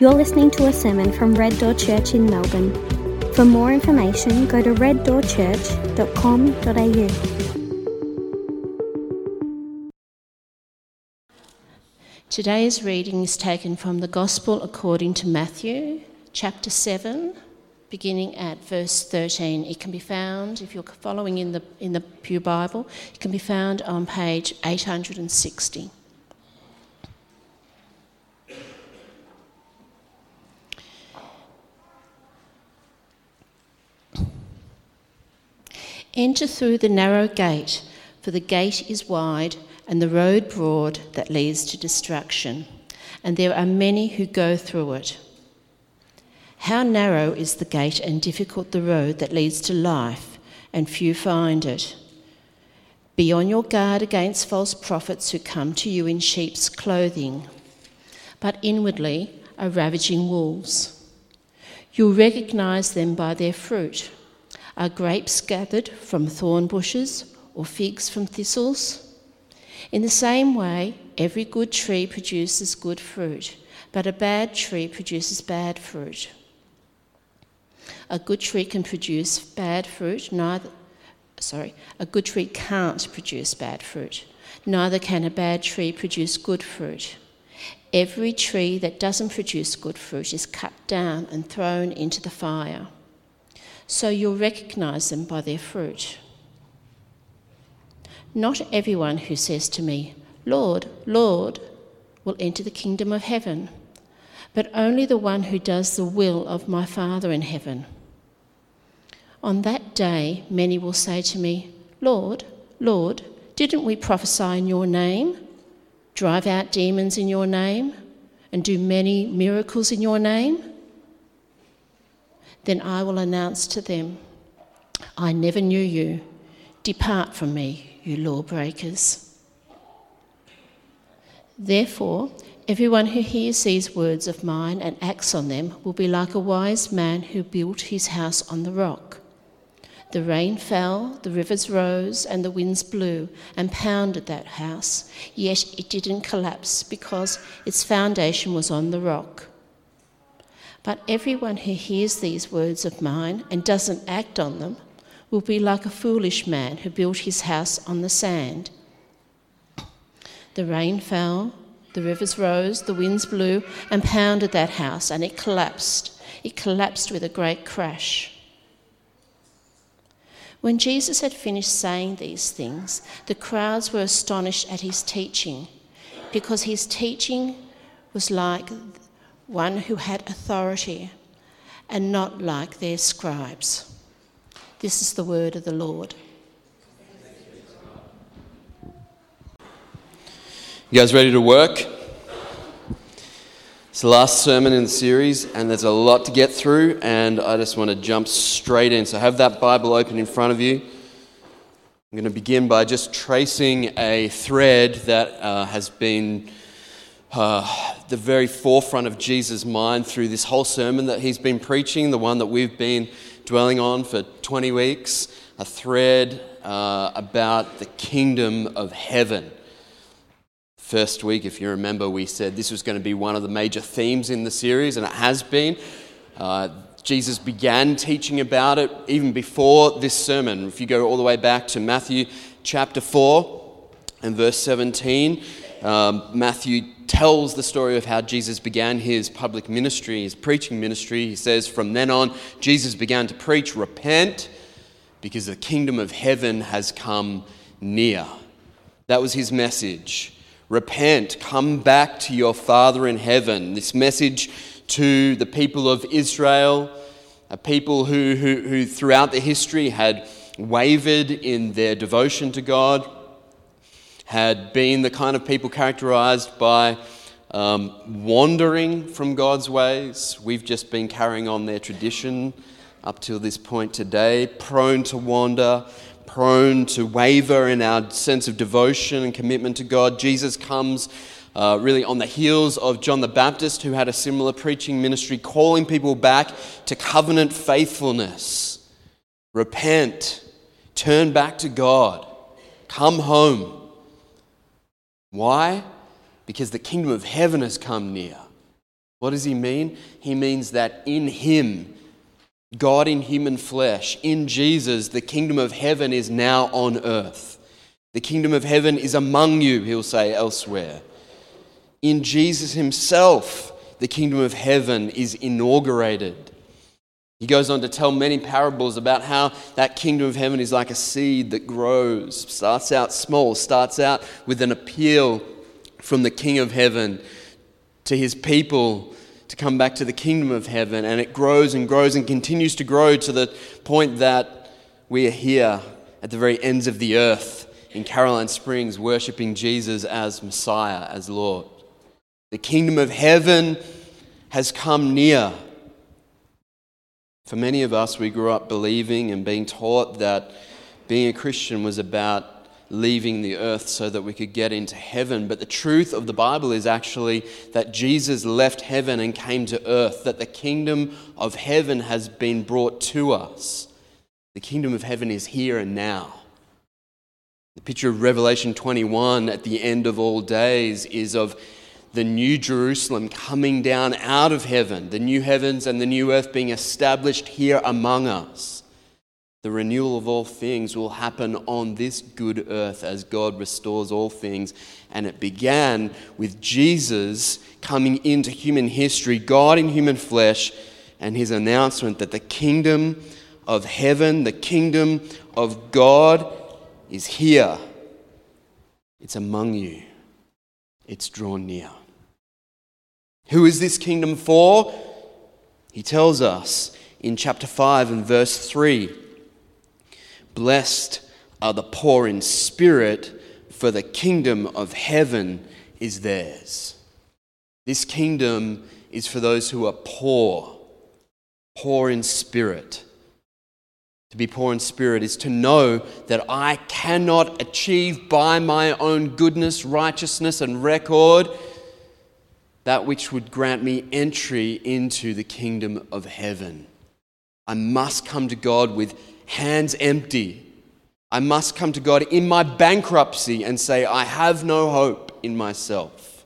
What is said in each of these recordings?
You're listening to a sermon from Red Door Church in Melbourne. For more information, go to reddoorchurch.com.au. Today's reading is taken from the Gospel according to Matthew, chapter 7, beginning at verse 13. It can be found, if you're following in the, in the Pew Bible, it can be found on page 860. Enter through the narrow gate, for the gate is wide and the road broad that leads to destruction, and there are many who go through it. How narrow is the gate and difficult the road that leads to life, and few find it. Be on your guard against false prophets who come to you in sheep's clothing, but inwardly are ravaging wolves. You'll recognize them by their fruit. Are grapes gathered from thorn bushes or figs from thistles? In the same way, every good tree produces good fruit, but a bad tree produces bad fruit. A good tree can produce bad fruit, neither sorry, a good tree can't produce bad fruit. Neither can a bad tree produce good fruit. Every tree that doesn't produce good fruit is cut down and thrown into the fire so you'll recognize them by their fruit. Not everyone who says to me, Lord, Lord, will enter the kingdom of heaven, but only the one who does the will of my Father in heaven. On that day, many will say to me, Lord, Lord, didn't we prophesy in your name, drive out demons in your name, and do many miracles in your name? Then I will announce to them, I never knew you. Depart from me, you lawbreakers. Therefore, everyone who hears these words of mine and acts on them will be like a wise man who built his house on the rock. The rain fell, the rivers rose, and the winds blew and pounded that house, yet it didn't collapse because its foundation was on the rock. But everyone who hears these words of mine and doesn't act on them will be like a foolish man who built his house on the sand. The rain fell, the rivers rose, the winds blew and pounded that house, and it collapsed. It collapsed with a great crash. When Jesus had finished saying these things, the crowds were astonished at his teaching, because his teaching was like one who had authority and not like their scribes. This is the word of the Lord. You guys ready to work? It's the last sermon in the series, and there's a lot to get through, and I just want to jump straight in. So, have that Bible open in front of you. I'm going to begin by just tracing a thread that uh, has been uh, the very forefront of Jesus' mind through this whole sermon that he's been preaching, the one that we've been dwelling on for 20 weeks, a thread uh, about the kingdom of heaven. First week, if you remember, we said this was going to be one of the major themes in the series, and it has been. Uh, Jesus began teaching about it even before this sermon. If you go all the way back to Matthew chapter 4 and verse 17, um, Matthew tells the story of how Jesus began his public ministry, his preaching ministry. He says, From then on, Jesus began to preach, Repent, because the kingdom of heaven has come near. That was his message. Repent, come back to your Father in heaven. This message to the people of Israel, a people who, who, who throughout the history had wavered in their devotion to God had been the kind of people characterized by um, wandering from God's ways. We've just been carrying on their tradition up till this point today, prone to wander, prone to waver in our sense of devotion and commitment to God. Jesus comes uh, really on the heels of John the Baptist, who had a similar preaching ministry, calling people back to covenant faithfulness. Repent, turn back to God, come home. Why? Because the kingdom of heaven has come near. What does he mean? He means that in him, God in human flesh, in Jesus, the kingdom of heaven is now on earth. The kingdom of heaven is among you, he'll say elsewhere. In Jesus himself, the kingdom of heaven is inaugurated. He goes on to tell many parables about how that kingdom of heaven is like a seed that grows, starts out small, starts out with an appeal from the King of heaven to his people to come back to the kingdom of heaven, and it grows and grows and continues to grow to the point that we are here at the very ends of the earth in Caroline Springs, worshiping Jesus as Messiah, as Lord. The kingdom of heaven has come near. For many of us, we grew up believing and being taught that being a Christian was about leaving the earth so that we could get into heaven. But the truth of the Bible is actually that Jesus left heaven and came to earth, that the kingdom of heaven has been brought to us. The kingdom of heaven is here and now. The picture of Revelation 21 at the end of all days is of the new Jerusalem coming down out of heaven, the new heavens and the new earth being established here among us. The renewal of all things will happen on this good earth as God restores all things. And it began with Jesus coming into human history, God in human flesh, and his announcement that the kingdom of heaven, the kingdom of God, is here. It's among you, it's drawn near. Who is this kingdom for? He tells us in chapter 5 and verse 3 Blessed are the poor in spirit, for the kingdom of heaven is theirs. This kingdom is for those who are poor, poor in spirit. To be poor in spirit is to know that I cannot achieve by my own goodness, righteousness, and record that which would grant me entry into the kingdom of heaven. I must come to God with hands empty. I must come to God in my bankruptcy and say, I have no hope in myself.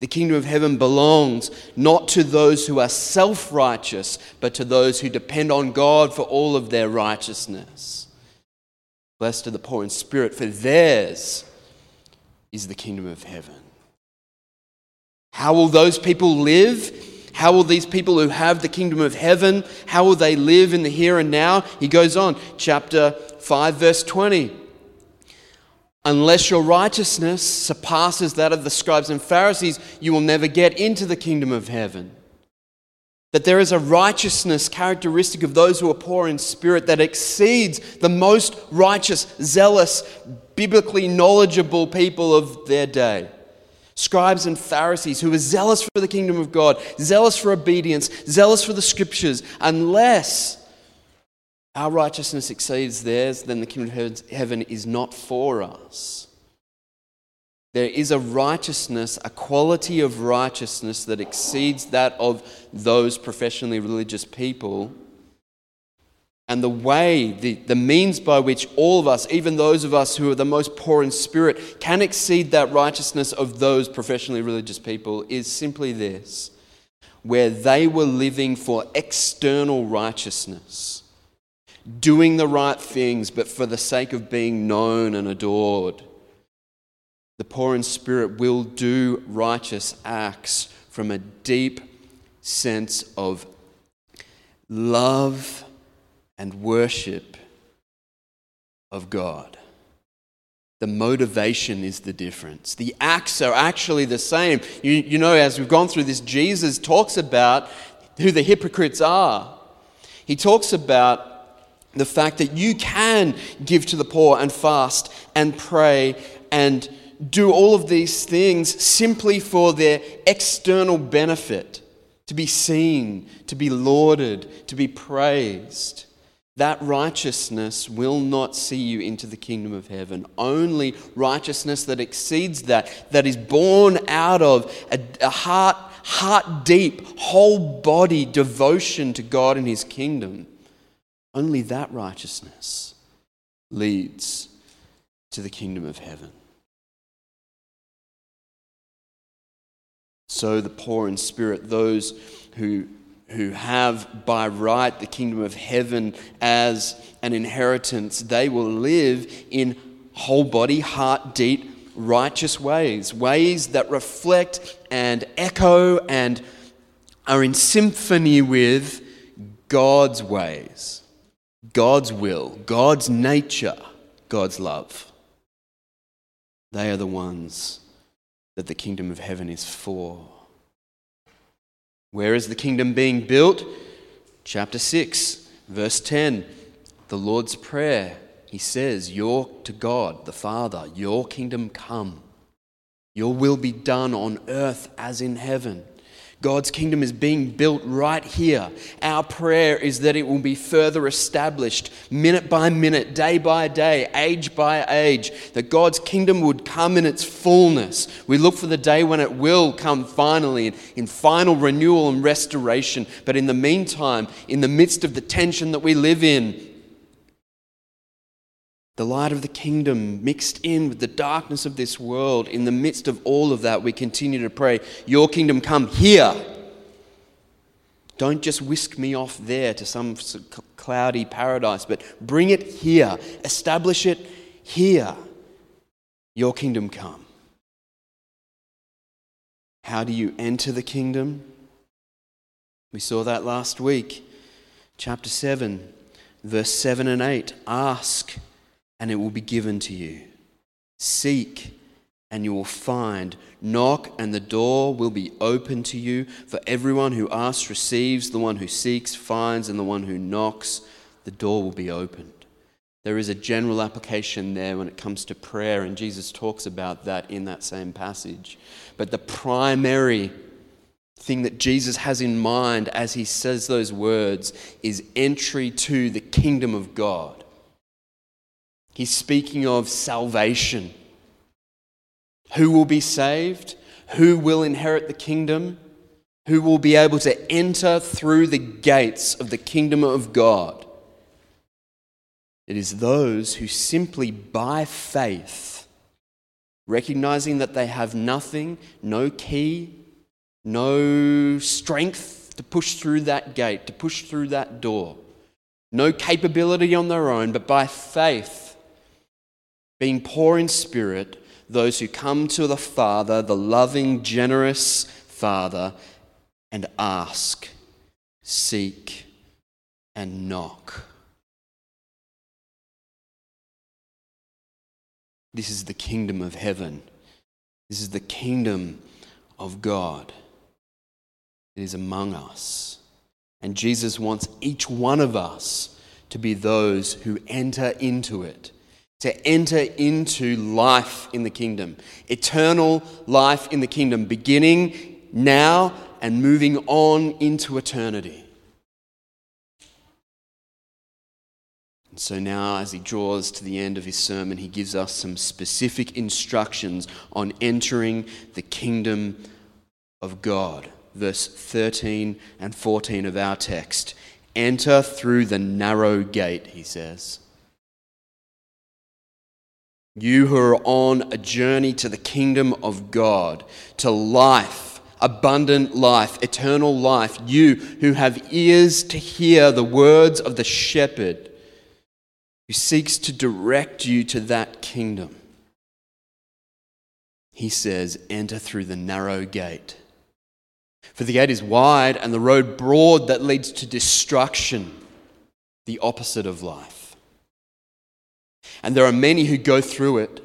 The kingdom of heaven belongs not to those who are self righteous, but to those who depend on God for all of their righteousness. Blessed are the poor in spirit, for theirs is the kingdom of heaven. How will those people live? How will these people who have the kingdom of heaven, how will they live in the here and now? He goes on, chapter 5, verse 20. Unless your righteousness surpasses that of the scribes and Pharisees, you will never get into the kingdom of heaven. That there is a righteousness characteristic of those who are poor in spirit that exceeds the most righteous, zealous, biblically knowledgeable people of their day scribes and Pharisees who were zealous for the kingdom of God, zealous for obedience, zealous for the scriptures, unless our righteousness exceeds theirs, then the kingdom of heaven is not for us. There is a righteousness, a quality of righteousness that exceeds that of those professionally religious people and the way, the, the means by which all of us, even those of us who are the most poor in spirit, can exceed that righteousness of those professionally religious people is simply this where they were living for external righteousness, doing the right things, but for the sake of being known and adored. The poor in spirit will do righteous acts from a deep sense of love and worship of God. The motivation is the difference. The acts are actually the same. You, you know, as we've gone through this, Jesus talks about who the hypocrites are. He talks about the fact that you can give to the poor and fast and pray and do all of these things simply for their external benefit to be seen, to be lauded, to be praised that righteousness will not see you into the kingdom of heaven. Only righteousness that exceeds that, that is born out of a, a heart, heart deep, whole body devotion to God and his kingdom. Only that righteousness leads to the kingdom of heaven. So the poor in spirit, those who, who have by right the kingdom of heaven as an inheritance, they will live in whole body, heart deep, righteous ways, ways that reflect and echo and are in symphony with God's ways, God's will, God's nature, God's love. They are the ones that the kingdom of heaven is for. Where is the kingdom being built? Chapter 6, verse 10, the Lord's Prayer. He says, Your to God, the Father, your kingdom come. Your will be done on earth as in heaven. God's kingdom is being built right here. Our prayer is that it will be further established minute by minute, day by day, age by age, that God's kingdom would come in its fullness. We look for the day when it will come finally in, in final renewal and restoration. But in the meantime, in the midst of the tension that we live in, the light of the kingdom mixed in with the darkness of this world. In the midst of all of that, we continue to pray, Your kingdom come here. Don't just whisk me off there to some cloudy paradise, but bring it here. Establish it here. Your kingdom come. How do you enter the kingdom? We saw that last week. Chapter 7, verse 7 and 8. Ask and it will be given to you. Seek, and you will find. Knock, and the door will be open to you. For everyone who asks receives, the one who seeks finds, and the one who knocks, the door will be opened. There is a general application there when it comes to prayer, and Jesus talks about that in that same passage. But the primary thing that Jesus has in mind as he says those words is entry to the kingdom of God. He's speaking of salvation. Who will be saved? Who will inherit the kingdom? Who will be able to enter through the gates of the kingdom of God? It is those who simply by faith, recognizing that they have nothing, no key, no strength to push through that gate, to push through that door, no capability on their own, but by faith, being poor in spirit, those who come to the Father, the loving, generous Father, and ask, seek, and knock. This is the kingdom of heaven. This is the kingdom of God. It is among us. And Jesus wants each one of us to be those who enter into it to enter into life in the kingdom, eternal life in the kingdom, beginning now and moving on into eternity. And so now, as he draws to the end of his sermon, he gives us some specific instructions on entering the kingdom of God. Verse 13 and 14 of our text. Enter through the narrow gate, he says. You who are on a journey to the kingdom of God, to life, abundant life, eternal life, you who have ears to hear the words of the shepherd who seeks to direct you to that kingdom. He says, Enter through the narrow gate. For the gate is wide and the road broad that leads to destruction, the opposite of life and there are many who go through it.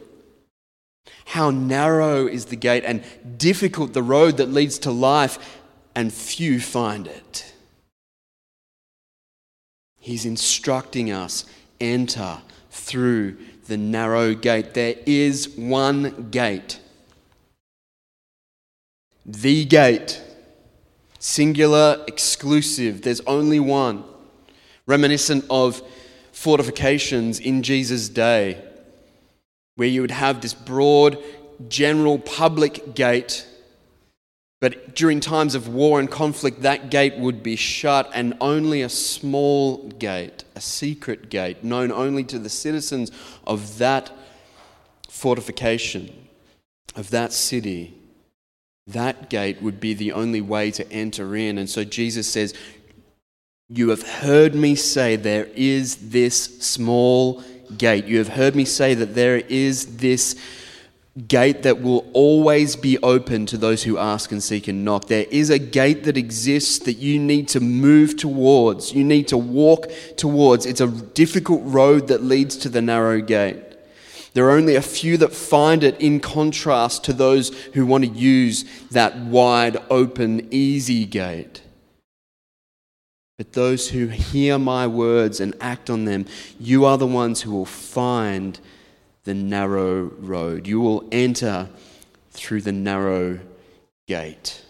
How narrow is the gate and difficult the road that leads to life, and few find it. He's instructing us enter through the narrow gate. There is one gate. The gate. Singular, exclusive. There's only one. Reminiscent of fortifications in Jesus' day, where you would have this broad, general public gate. But during times of war and conflict, that gate would be shut, and only a small gate, a secret gate, known only to the citizens of that fortification, of that city, that gate would be the only way to enter in. And so Jesus says, You have heard me say there is this small gate. You have heard me say that there is this gate that will always be open to those who ask and seek and knock. There is a gate that exists that you need to move towards, you need to walk towards. It's a difficult road that leads to the narrow gate. There are only a few that find it in contrast to those who want to use that wide open, easy gate. But those who hear my words and act on them, you are the ones who will find the narrow road. You will enter through the narrow gate.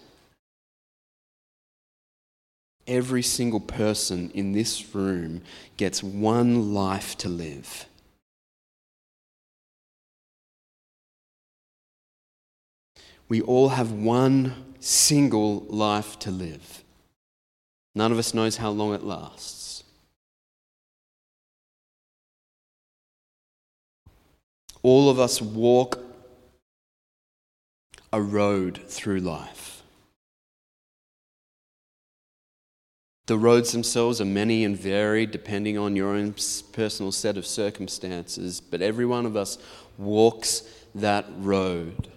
Every single person in this room gets one life to live. We all have one single life to live. None of us knows how long it lasts. All of us walk a road through life. The roads themselves are many and varied depending on your own personal set of circumstances, but every one of us walks that road.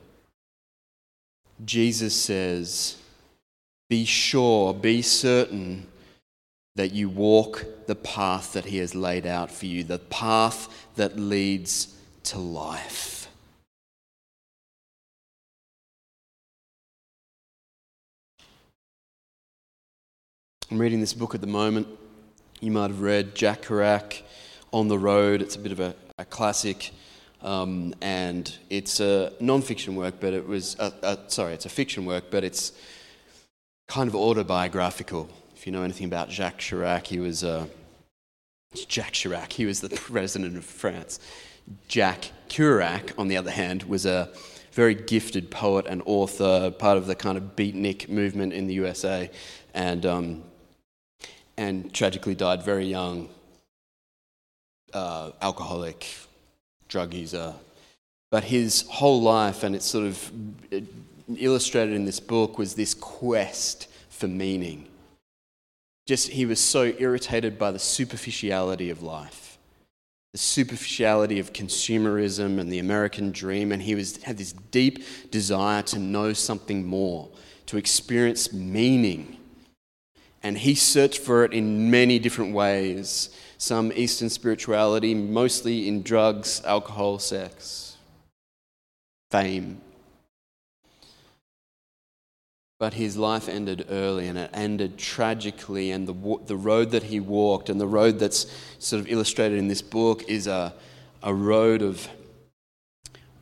Jesus says, Be sure, be certain that you walk the path that He has laid out for you, the path that leads to life. I'm reading this book at the moment. You might have read Jack Kerouac, On the Road. It's a bit of a, a classic. Um, and it's a non-fiction work, but it was uh, uh, sorry, it's a fiction work, but it's kind of autobiographical. If you know anything about Jacques Chirac, he was uh, Jacques Chirac. He was the president of France. Jack Kerouac, on the other hand, was a very gifted poet and author, part of the kind of beatnik movement in the USA, and, um, and tragically died very young, uh, alcoholic, drug user. But his whole life, and it's sort of illustrated in this book, was this quest for meaning. Just he was so irritated by the superficiality of life the superficiality of consumerism and the American dream, and he was, had this deep desire to know something more, to experience meaning. And he searched for it in many different ways some Eastern spirituality, mostly in drugs, alcohol, sex, fame. But his life ended early and it ended tragically. And the, the road that he walked and the road that's sort of illustrated in this book is a, a road of,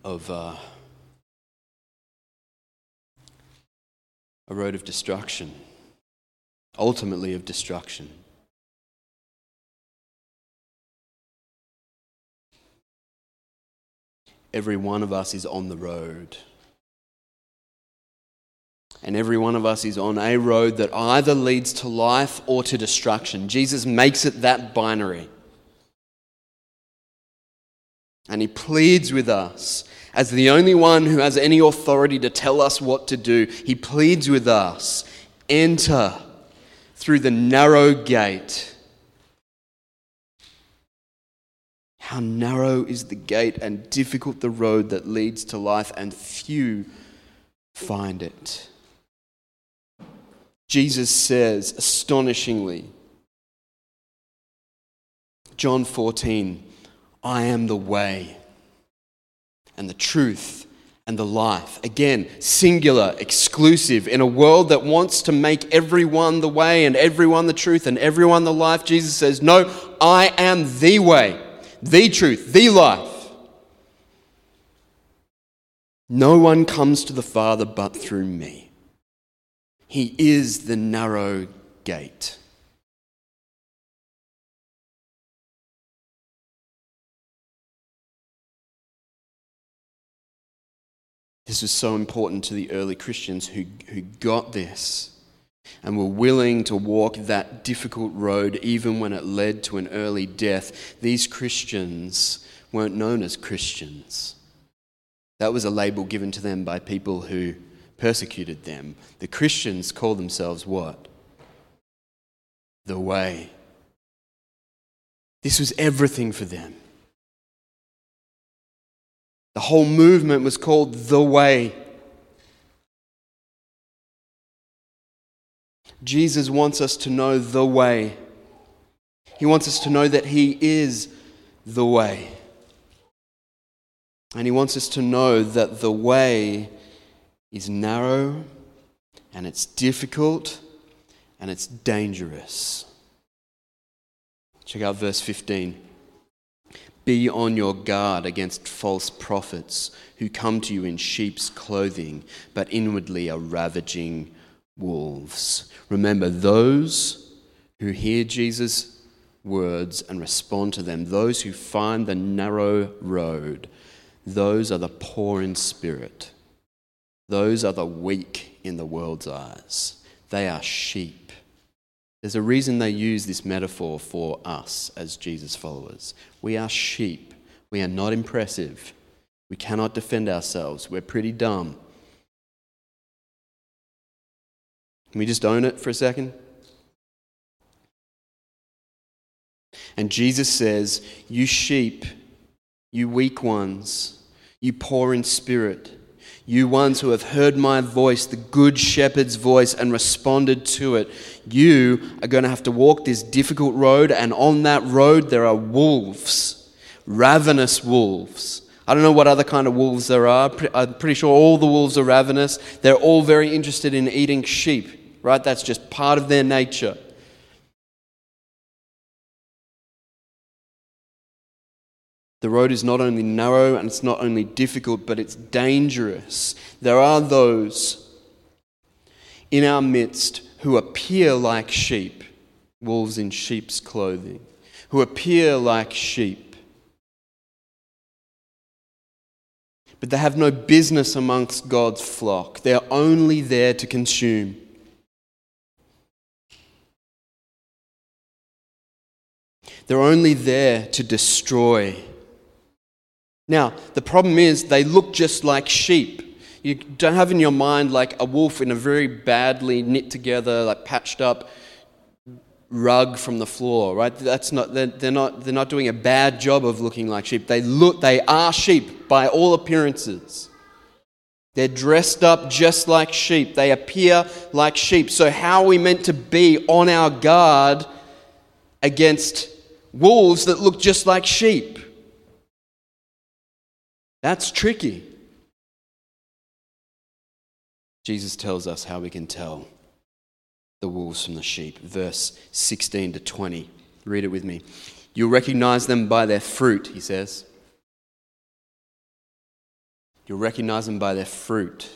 of uh, a road of destruction, ultimately of destruction. Every one of us is on the road. And every one of us is on a road that either leads to life or to destruction. Jesus makes it that binary. And he pleads with us as the only one who has any authority to tell us what to do. He pleads with us enter through the narrow gate. How narrow is the gate and difficult the road that leads to life, and few find it. Jesus says astonishingly, John 14, I am the way and the truth and the life. Again, singular, exclusive. In a world that wants to make everyone the way and everyone the truth and everyone the life, Jesus says, No, I am the way, the truth, the life. No one comes to the Father but through me. He is the narrow gate. This was so important to the early Christians who, who got this and were willing to walk that difficult road even when it led to an early death. These Christians weren't known as Christians. That was a label given to them by people who persecuted them. The Christians call themselves what? The way. This was everything for them. The whole movement was called the way. Jesus wants us to know the way. He wants us to know that He is the way. And He wants us to know that the way is narrow and it's difficult and it's dangerous. Check out verse 15. Be on your guard against false prophets who come to you in sheep's clothing, but inwardly are ravaging wolves. Remember, those who hear Jesus' words and respond to them, those who find the narrow road, those are the poor in spirit. Those are the weak in the world's eyes. They are sheep. There's a reason they use this metaphor for us as Jesus followers. We are sheep. We are not impressive. We cannot defend ourselves. We're pretty dumb. Can we just own it for a second? And Jesus says, You sheep, you weak ones, you poor in spirit, you ones who have heard my voice, the good shepherd's voice, and responded to it, you are going to have to walk this difficult road, and on that road there are wolves, ravenous wolves. I don't know what other kind of wolves there are. I'm pretty sure all the wolves are ravenous. They're all very interested in eating sheep, right? That's just part of their nature. The road is not only narrow and it's not only difficult, but it's dangerous. There are those in our midst who appear like sheep, wolves in sheep's clothing, who appear like sheep. But they have no business amongst God's flock. They're only there to consume. They're only there to destroy. Now, the problem is they look just like sheep. You don't have in your mind like a wolf in a very badly knit together, like patched up rug from the floor, right? That's not, they're, they're, not, they're not doing a bad job of looking like sheep. They, look, they are sheep by all appearances. They're dressed up just like sheep. They appear like sheep. So, how are we meant to be on our guard against wolves that look just like sheep? That's tricky. Jesus tells us how we can tell the wolves from the sheep. Verse 16 to 20. Read it with me. You'll recognize them by their fruit, he says. You'll recognize them by their fruit.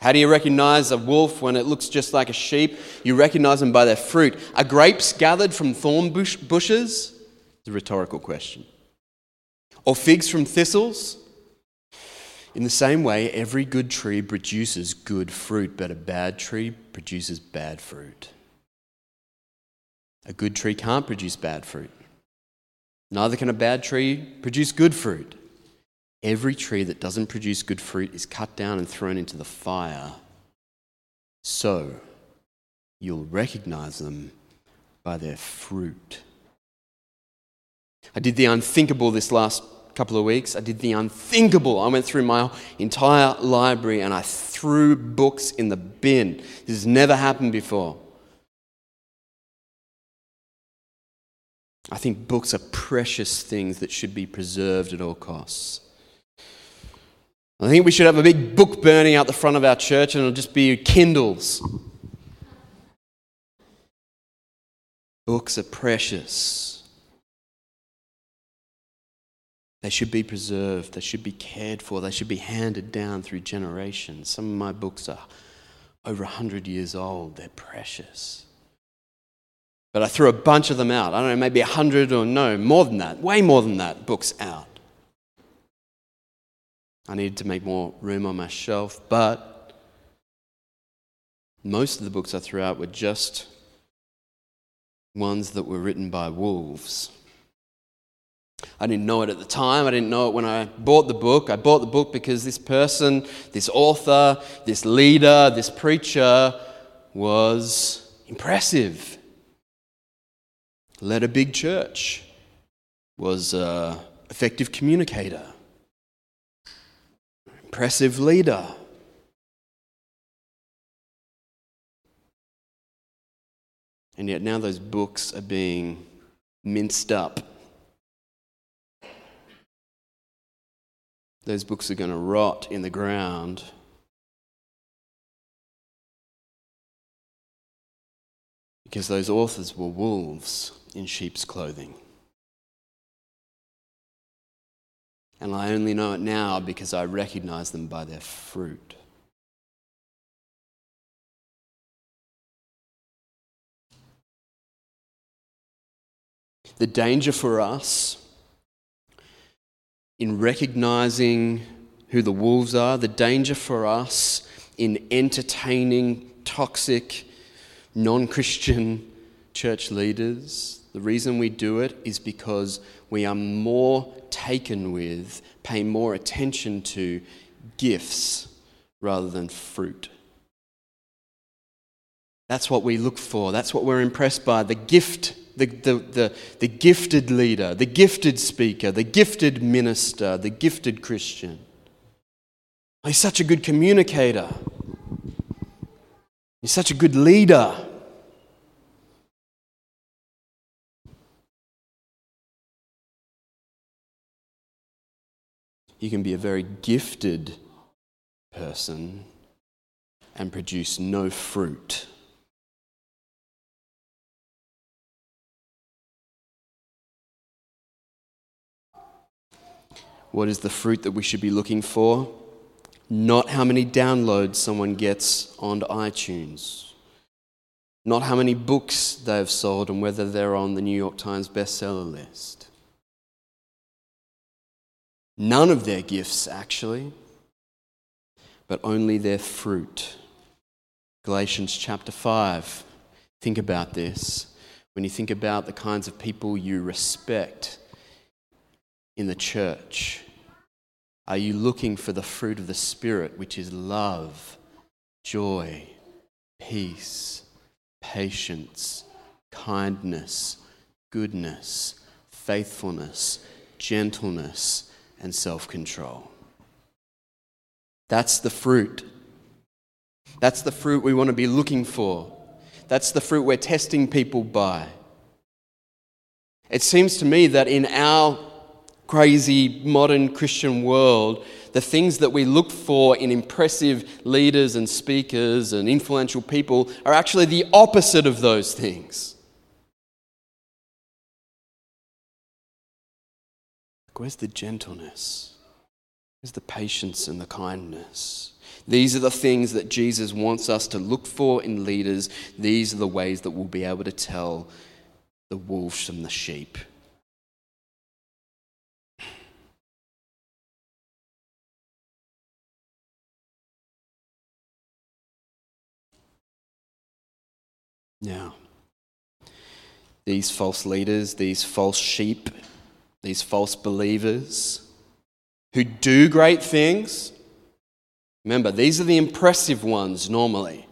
How do you recognize a wolf when it looks just like a sheep? You recognize them by their fruit. Are grapes gathered from thorn bush, bushes? It's a rhetorical question. Or figs from thistles? In the same way, every good tree produces good fruit, but a bad tree produces bad fruit. A good tree can't produce bad fruit. Neither can a bad tree produce good fruit. Every tree that doesn't produce good fruit is cut down and thrown into the fire. So, you'll recognize them by their fruit. I did the unthinkable this last couple of weeks, I did the unthinkable. I went through my entire library and I threw books in the bin. This has never happened before. I think books are precious things that should be preserved at all costs. I think we should have a big book burning out the front of our church and it'll just be Kindles. Books are precious. They should be preserved, they should be cared for, they should be handed down through generations. Some of my books are over 100 years old, they're precious. But I threw a bunch of them out. I don't know, maybe 100 or no, more than that, way more than that, books out. I needed to make more room on my shelf, but most of the books I threw out were just ones that were written by wolves I didn't know it at the time. I didn't know it when I bought the book. I bought the book because this person, this author, this leader, this preacher was impressive. Led a big church, was an effective communicator, impressive leader. And yet now those books are being minced up. Those books are going to rot in the ground. Because those authors were wolves in sheep's clothing. And I only know it now because I recognize them by their fruit. The danger for us in recognizing who the wolves are, the danger for us in entertaining toxic, non Christian church leaders, the reason we do it is because we are more taken with, pay more attention to gifts rather than fruit. That's what we look for. That's what we're impressed by the gift the, the, the, the gifted leader, the gifted speaker, the gifted minister, the gifted Christian. He's such a good communicator. He's such a good leader. You can be a very gifted person and produce no fruit. What is the fruit that we should be looking for? Not how many downloads someone gets on iTunes. Not how many books they've sold and whether they're on the New York Times bestseller list. None of their gifts, actually, but only their fruit. Galatians chapter 5. Think about this. When you think about the kinds of people you respect, in the church? Are you looking for the fruit of the Spirit, which is love, joy, peace, patience, kindness, goodness, faithfulness, gentleness, and self control? That's the fruit. That's the fruit we want to be looking for. That's the fruit we're testing people by. It seems to me that in our crazy modern Christian world, the things that we look for in impressive leaders and speakers and influential people are actually the opposite of those things. Where's the gentleness? Where's the patience and the kindness? These are the things that Jesus wants us to look for in leaders. These are the ways that we'll be able to tell the wolves from the sheep. Now, these false leaders, these false sheep, these false believers who do great things, remember, these are the impressive ones normally.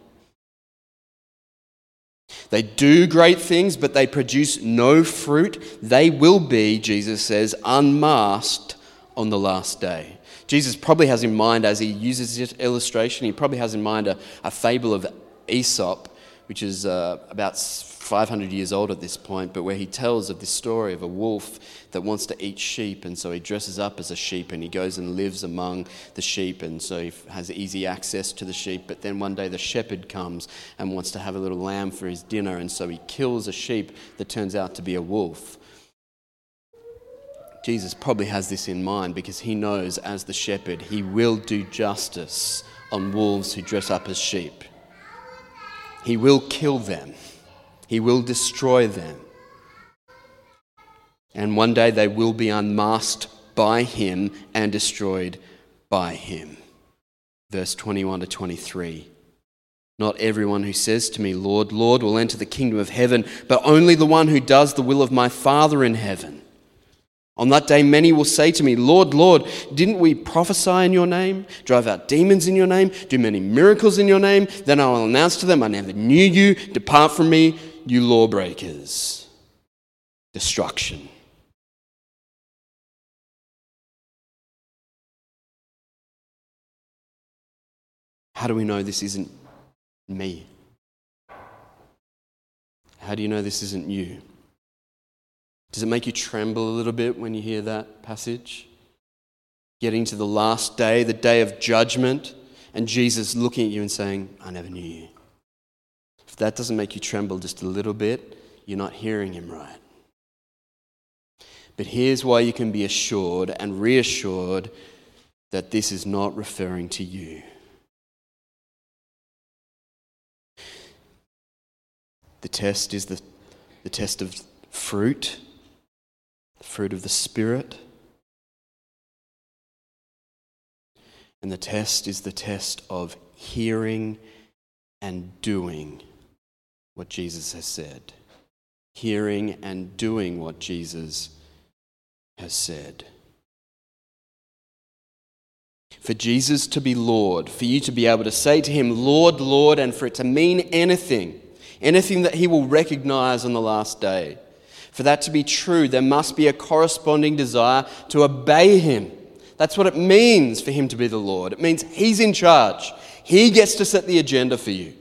They do great things, but they produce no fruit. They will be, Jesus says, unmasked on the last day. Jesus probably has in mind, as he uses this illustration, he probably has in mind a, a fable of Aesop which is uh, about 500 years old at this point, but where he tells of this story of a wolf that wants to eat sheep, and so he dresses up as a sheep and he goes and lives among the sheep, and so he has easy access to the sheep. But then one day the shepherd comes and wants to have a little lamb for his dinner, and so he kills a sheep that turns out to be a wolf. Jesus probably has this in mind because he knows, as the shepherd, he will do justice on wolves who dress up as sheep. He will kill them, He will destroy them. And one day they will be unmasked by Him and destroyed by Him. Verse 21 to 23. Not everyone who says to me, Lord, Lord, will enter the kingdom of heaven, but only the one who does the will of my Father in heaven. On that day, many will say to me, Lord, Lord, didn't we prophesy in your name, drive out demons in your name, do many miracles in your name? Then I will announce to them, I never knew you. Depart from me, you lawbreakers. Destruction. How do we know this isn't me? How do you know this isn't you? Does it make you tremble a little bit when you hear that passage? Getting to the last day, the day of judgment, and Jesus looking at you and saying, I never knew you. If that doesn't make you tremble just a little bit, you're not hearing him right. But here's why you can be assured and reassured that this is not referring to you. The test is the, the test of fruit fruit of the Spirit. And the test is the test of hearing and doing what Jesus has said. Hearing and doing what Jesus has said. For Jesus to be Lord, for you to be able to say to him, Lord, Lord, and for it to mean anything, anything that he will recognize on the last day for that to be true, there must be a corresponding desire to obey Him. That's what it means for Him to be the Lord. It means He's in charge, He gets to set the agenda for you.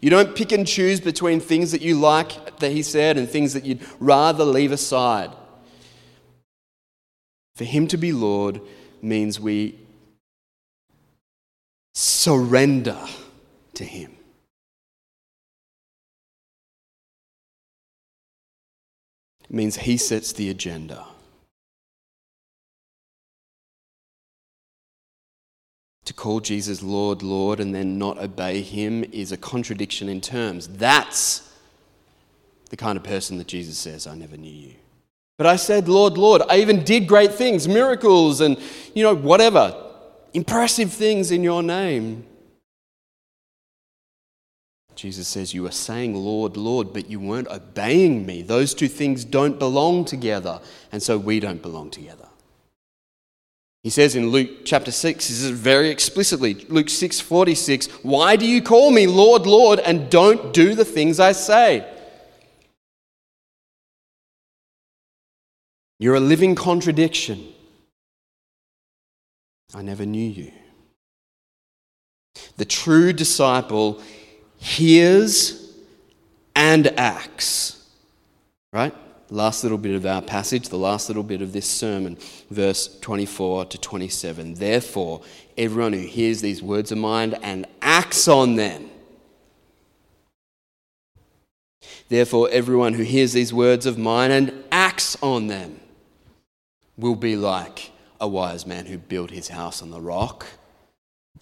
You don't pick and choose between things that you like that He said and things that you'd rather leave aside. For Him to be Lord means we surrender to Him. Means he sets the agenda. To call Jesus Lord, Lord, and then not obey him is a contradiction in terms. That's the kind of person that Jesus says, I never knew you. But I said, Lord, Lord. I even did great things, miracles, and, you know, whatever, impressive things in your name. Jesus says, You are saying, Lord, Lord, but you weren't obeying me. Those two things don't belong together, and so we don't belong together. He says in Luke chapter 6, he says very explicitly, Luke 6 46, Why do you call me Lord, Lord, and don't do the things I say? You're a living contradiction. I never knew you. The true disciple hears and acts. Right? Last little bit of our passage, the last little bit of this sermon, verse 24 to 27. Therefore, everyone who hears these words of mine and acts on them. Therefore, everyone who hears these words of mine and acts on them will be like a wise man who built his house on the rock.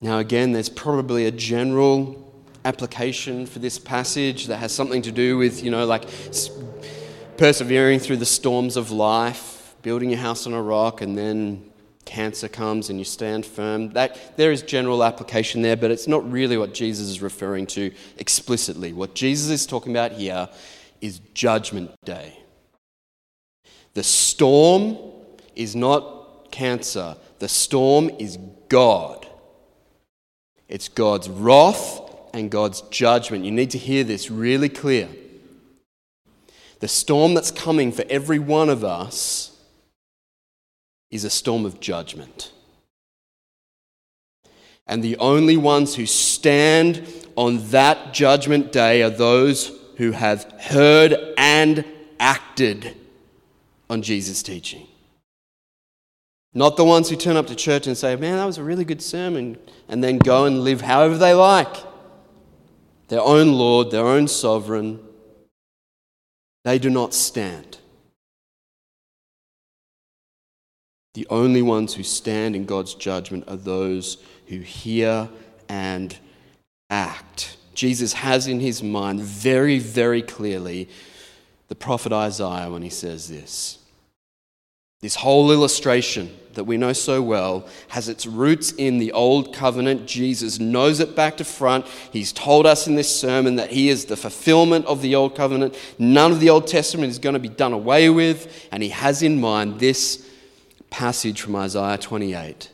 Now, again, there's probably a general application for this passage that has something to do with, you know, like persevering through the storms of life, building your house on a rock, and then cancer comes and you stand firm. That, there is general application there, but it's not really what Jesus is referring to explicitly. What Jesus is talking about here is Judgment Day. The storm is not cancer, the storm is God. It's God's wrath and God's judgment. You need to hear this really clear. The storm that's coming for every one of us is a storm of judgment. And the only ones who stand on that judgment day are those who have heard and acted on Jesus' teaching. Not the ones who turn up to church and say, Man, that was a really good sermon, and then go and live however they like. their own Lord, their own sovereign, they do not stand. The only ones who stand in God's judgment are those who hear and act. Jesus has in his mind very, very clearly the prophet Isaiah when he says this. This whole illustration that we know so well has its roots in the Old Covenant. Jesus knows it back to front. He's told us in this sermon that He is the fulfillment of the Old Covenant. None of the Old Testament is going to be done away with. And He has in mind this passage from Isaiah 28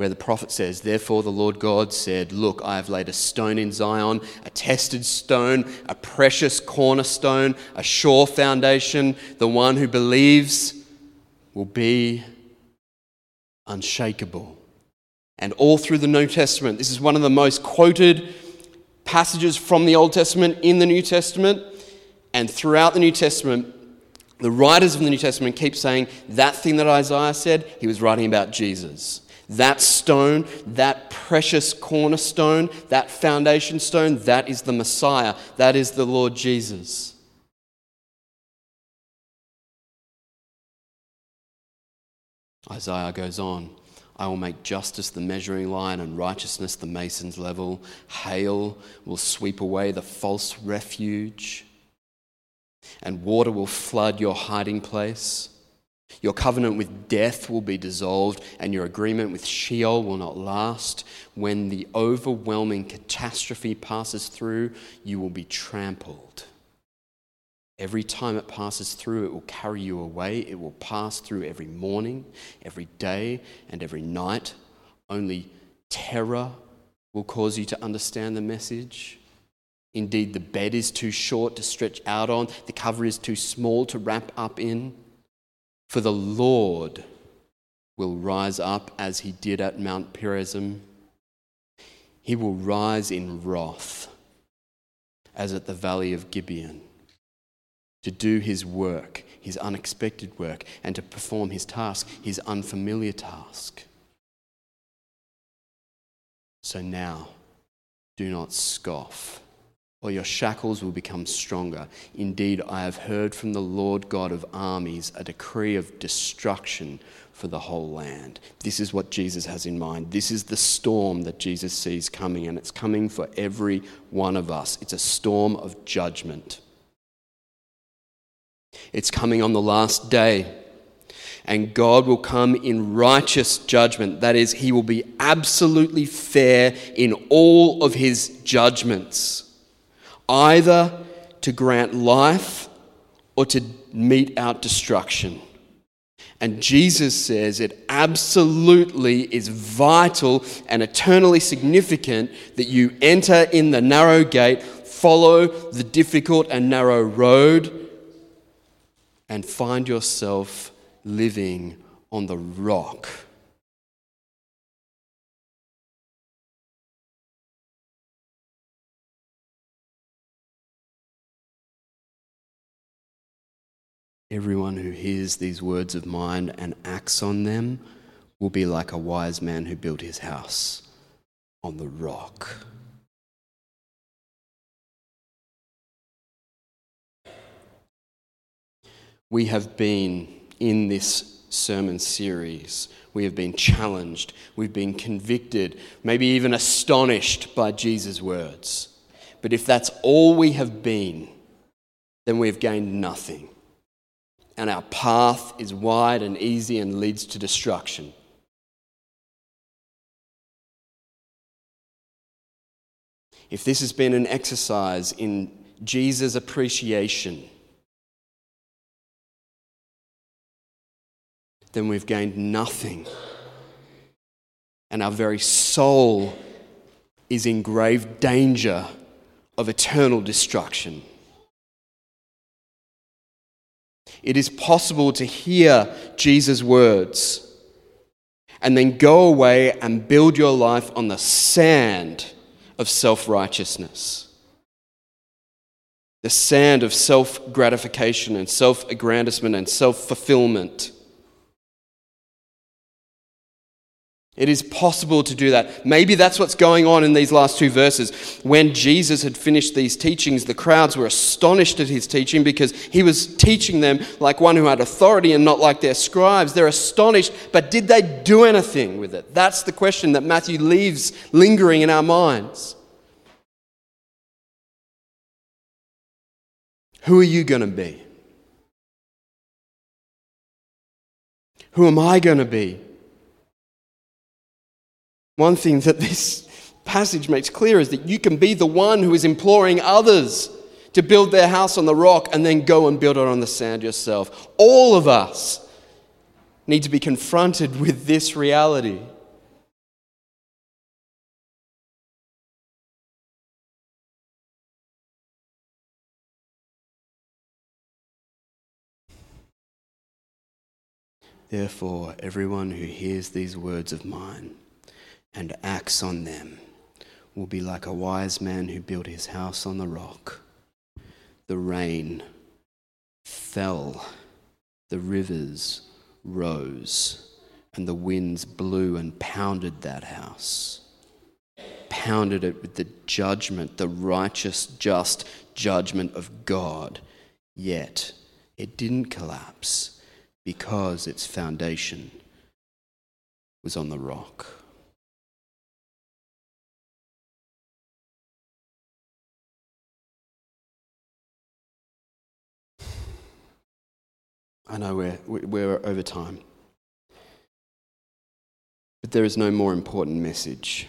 where the prophet says, Therefore the Lord God said, Look, I have laid a stone in Zion, a tested stone, a precious cornerstone, a sure foundation. The one who believes will be unshakable. And all through the New Testament, this is one of the most quoted passages from the Old Testament in the New Testament. And throughout the New Testament, the writers of the New Testament keep saying that thing that Isaiah said, he was writing about Jesus. That stone, that precious cornerstone, that foundation stone, that is the Messiah. That is the Lord Jesus. Isaiah goes on I will make justice the measuring line and righteousness the mason's level. Hail will sweep away the false refuge, and water will flood your hiding place. Your covenant with death will be dissolved, and your agreement with Sheol will not last. When the overwhelming catastrophe passes through, you will be trampled. Every time it passes through, it will carry you away. It will pass through every morning, every day, and every night. Only terror will cause you to understand the message. Indeed, the bed is too short to stretch out on, the cover is too small to wrap up in. For the Lord will rise up as he did at Mount Perazim. He will rise in wrath as at the valley of Gibeon to do his work, his unexpected work, and to perform his task, his unfamiliar task. So now, do not scoff or your shackles will become stronger. Indeed, I have heard from the Lord God of armies a decree of destruction for the whole land. This is what Jesus has in mind. This is the storm that Jesus sees coming, and it's coming for every one of us. It's a storm of judgment. It's coming on the last day. And God will come in righteous judgment. That is, He will be absolutely fair in all of His judgments either to grant life or to mete out destruction. And Jesus says it absolutely is vital and eternally significant that you enter in the narrow gate, follow the difficult and narrow road, and find yourself living on the rock Everyone who hears these words of mine and acts on them will be like a wise man who built his house on the rock. We have been in this sermon series. We have been challenged. We've been convicted, maybe even astonished by Jesus' words. But if that's all we have been, then we've gained nothing and our path is wide and easy and leads to destruction. If this has been an exercise in Jesus' appreciation, then we've gained nothing. And our very soul is in grave danger of eternal destruction. It is possible to hear Jesus' words and then go away and build your life on the sand of self righteousness. The sand of self gratification and self aggrandizement and self fulfillment. It is possible to do that. Maybe that's what's going on in these last two verses. When Jesus had finished these teachings, the crowds were astonished at his teaching because he was teaching them like one who had authority and not like their scribes. They're astonished, but did they do anything with it? That's the question that Matthew leaves lingering in our minds. Who are you going to be? Who am I going to be? One thing that this passage makes clear is that you can be the one who is imploring others to build their house on the rock and then go and build it on the sand yourself. All of us need to be confronted with this reality. Therefore, everyone who hears these words of mine and acts on them will be like a wise man who built his house on the rock. The rain fell, the rivers rose, and the winds blew and pounded that house. Pounded it with the judgment, the righteous, just judgment of God. Yet it didn't collapse because its foundation was on the rock. I know we're, we're over time. But there is no more important message.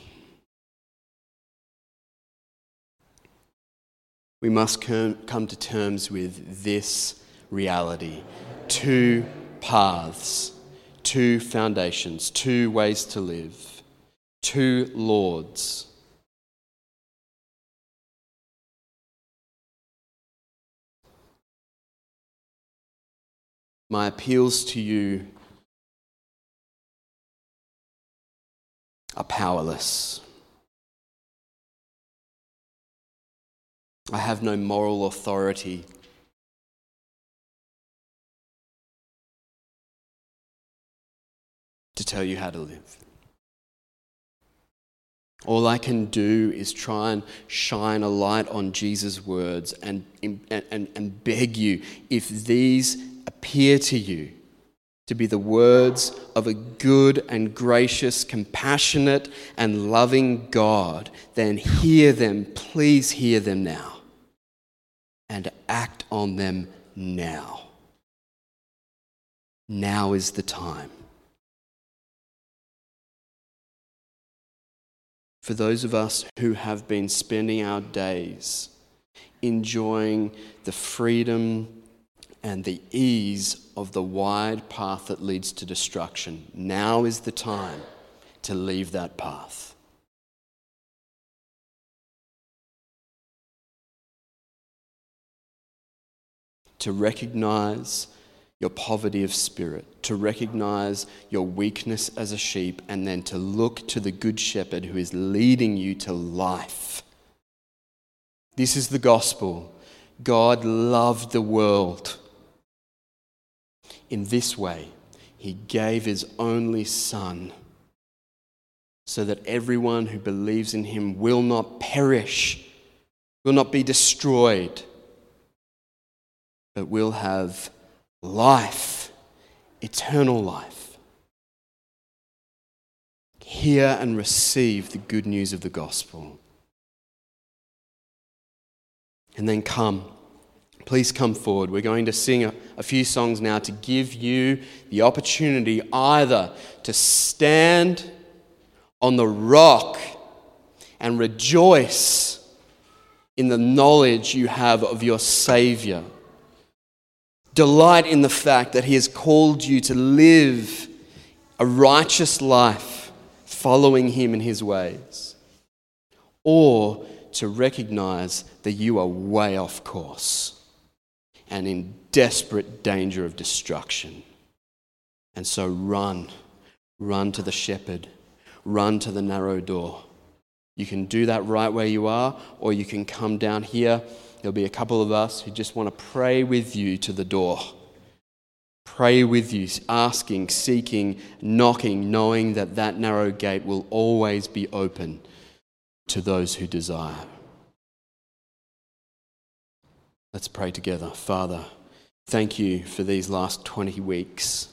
We must come to terms with this reality two paths, two foundations, two ways to live, two Lords. My appeals to you are powerless. I have no moral authority. To tell you how to live. All I can do is try and shine a light on Jesus' words and, and, and, beg you if these appear to you to be the words of a good and gracious, compassionate and loving God, then hear them, please hear them now, and act on them now. Now is the time. For those of us who have been spending our days enjoying the freedom and the ease of the wide path that leads to destruction. Now is the time to leave that path. To recognize your poverty of spirit, to recognize your weakness as a sheep, and then to look to the Good Shepherd who is leading you to life. This is the gospel. God loved the world in this way, he gave his only Son so that everyone who believes in him will not perish, will not be destroyed, but will have life, eternal life. Hear and receive the good news of the gospel. And then come please come forward. We're going to sing a, a, few songs now to give you the opportunity either to stand on the rock and rejoice in the knowledge you have of your Savior. Delight in the fact that He has called you to live a righteous life following Him in His ways. Or to recognize that you are way off course and in desperate danger of destruction. And so run, run to the shepherd, run to the narrow door. You can do that right where you are, or you can come down here. There'll be a couple of us who just want to pray with you to the door. pray with you, asking, seeking, knocking, knowing that that narrow gate will always be open to those who desire. Let's pray together. Father, thank you for these last 20 weeks.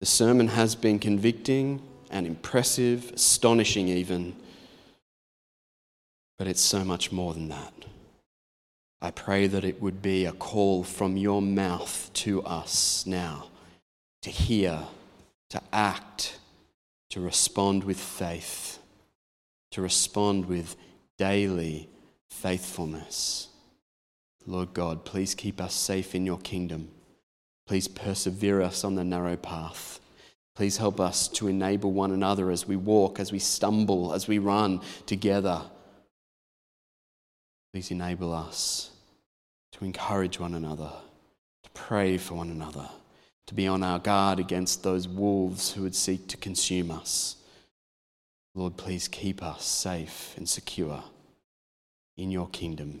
The sermon has been convicting and impressive, astonishing even, but it's so much more than that. I pray that it would be a call from your mouth to us now to hear, to act, to respond with faith, to respond with daily faithfulness. Lord God, please keep us safe in your kingdom. Please persevere us on the narrow path. Please help us to enable one another as we walk, as we stumble, as we run together. Please enable us to encourage one another, to pray for one another, to be on our guard against those wolves who would seek to consume us. Lord, please keep us safe and secure in your kingdom.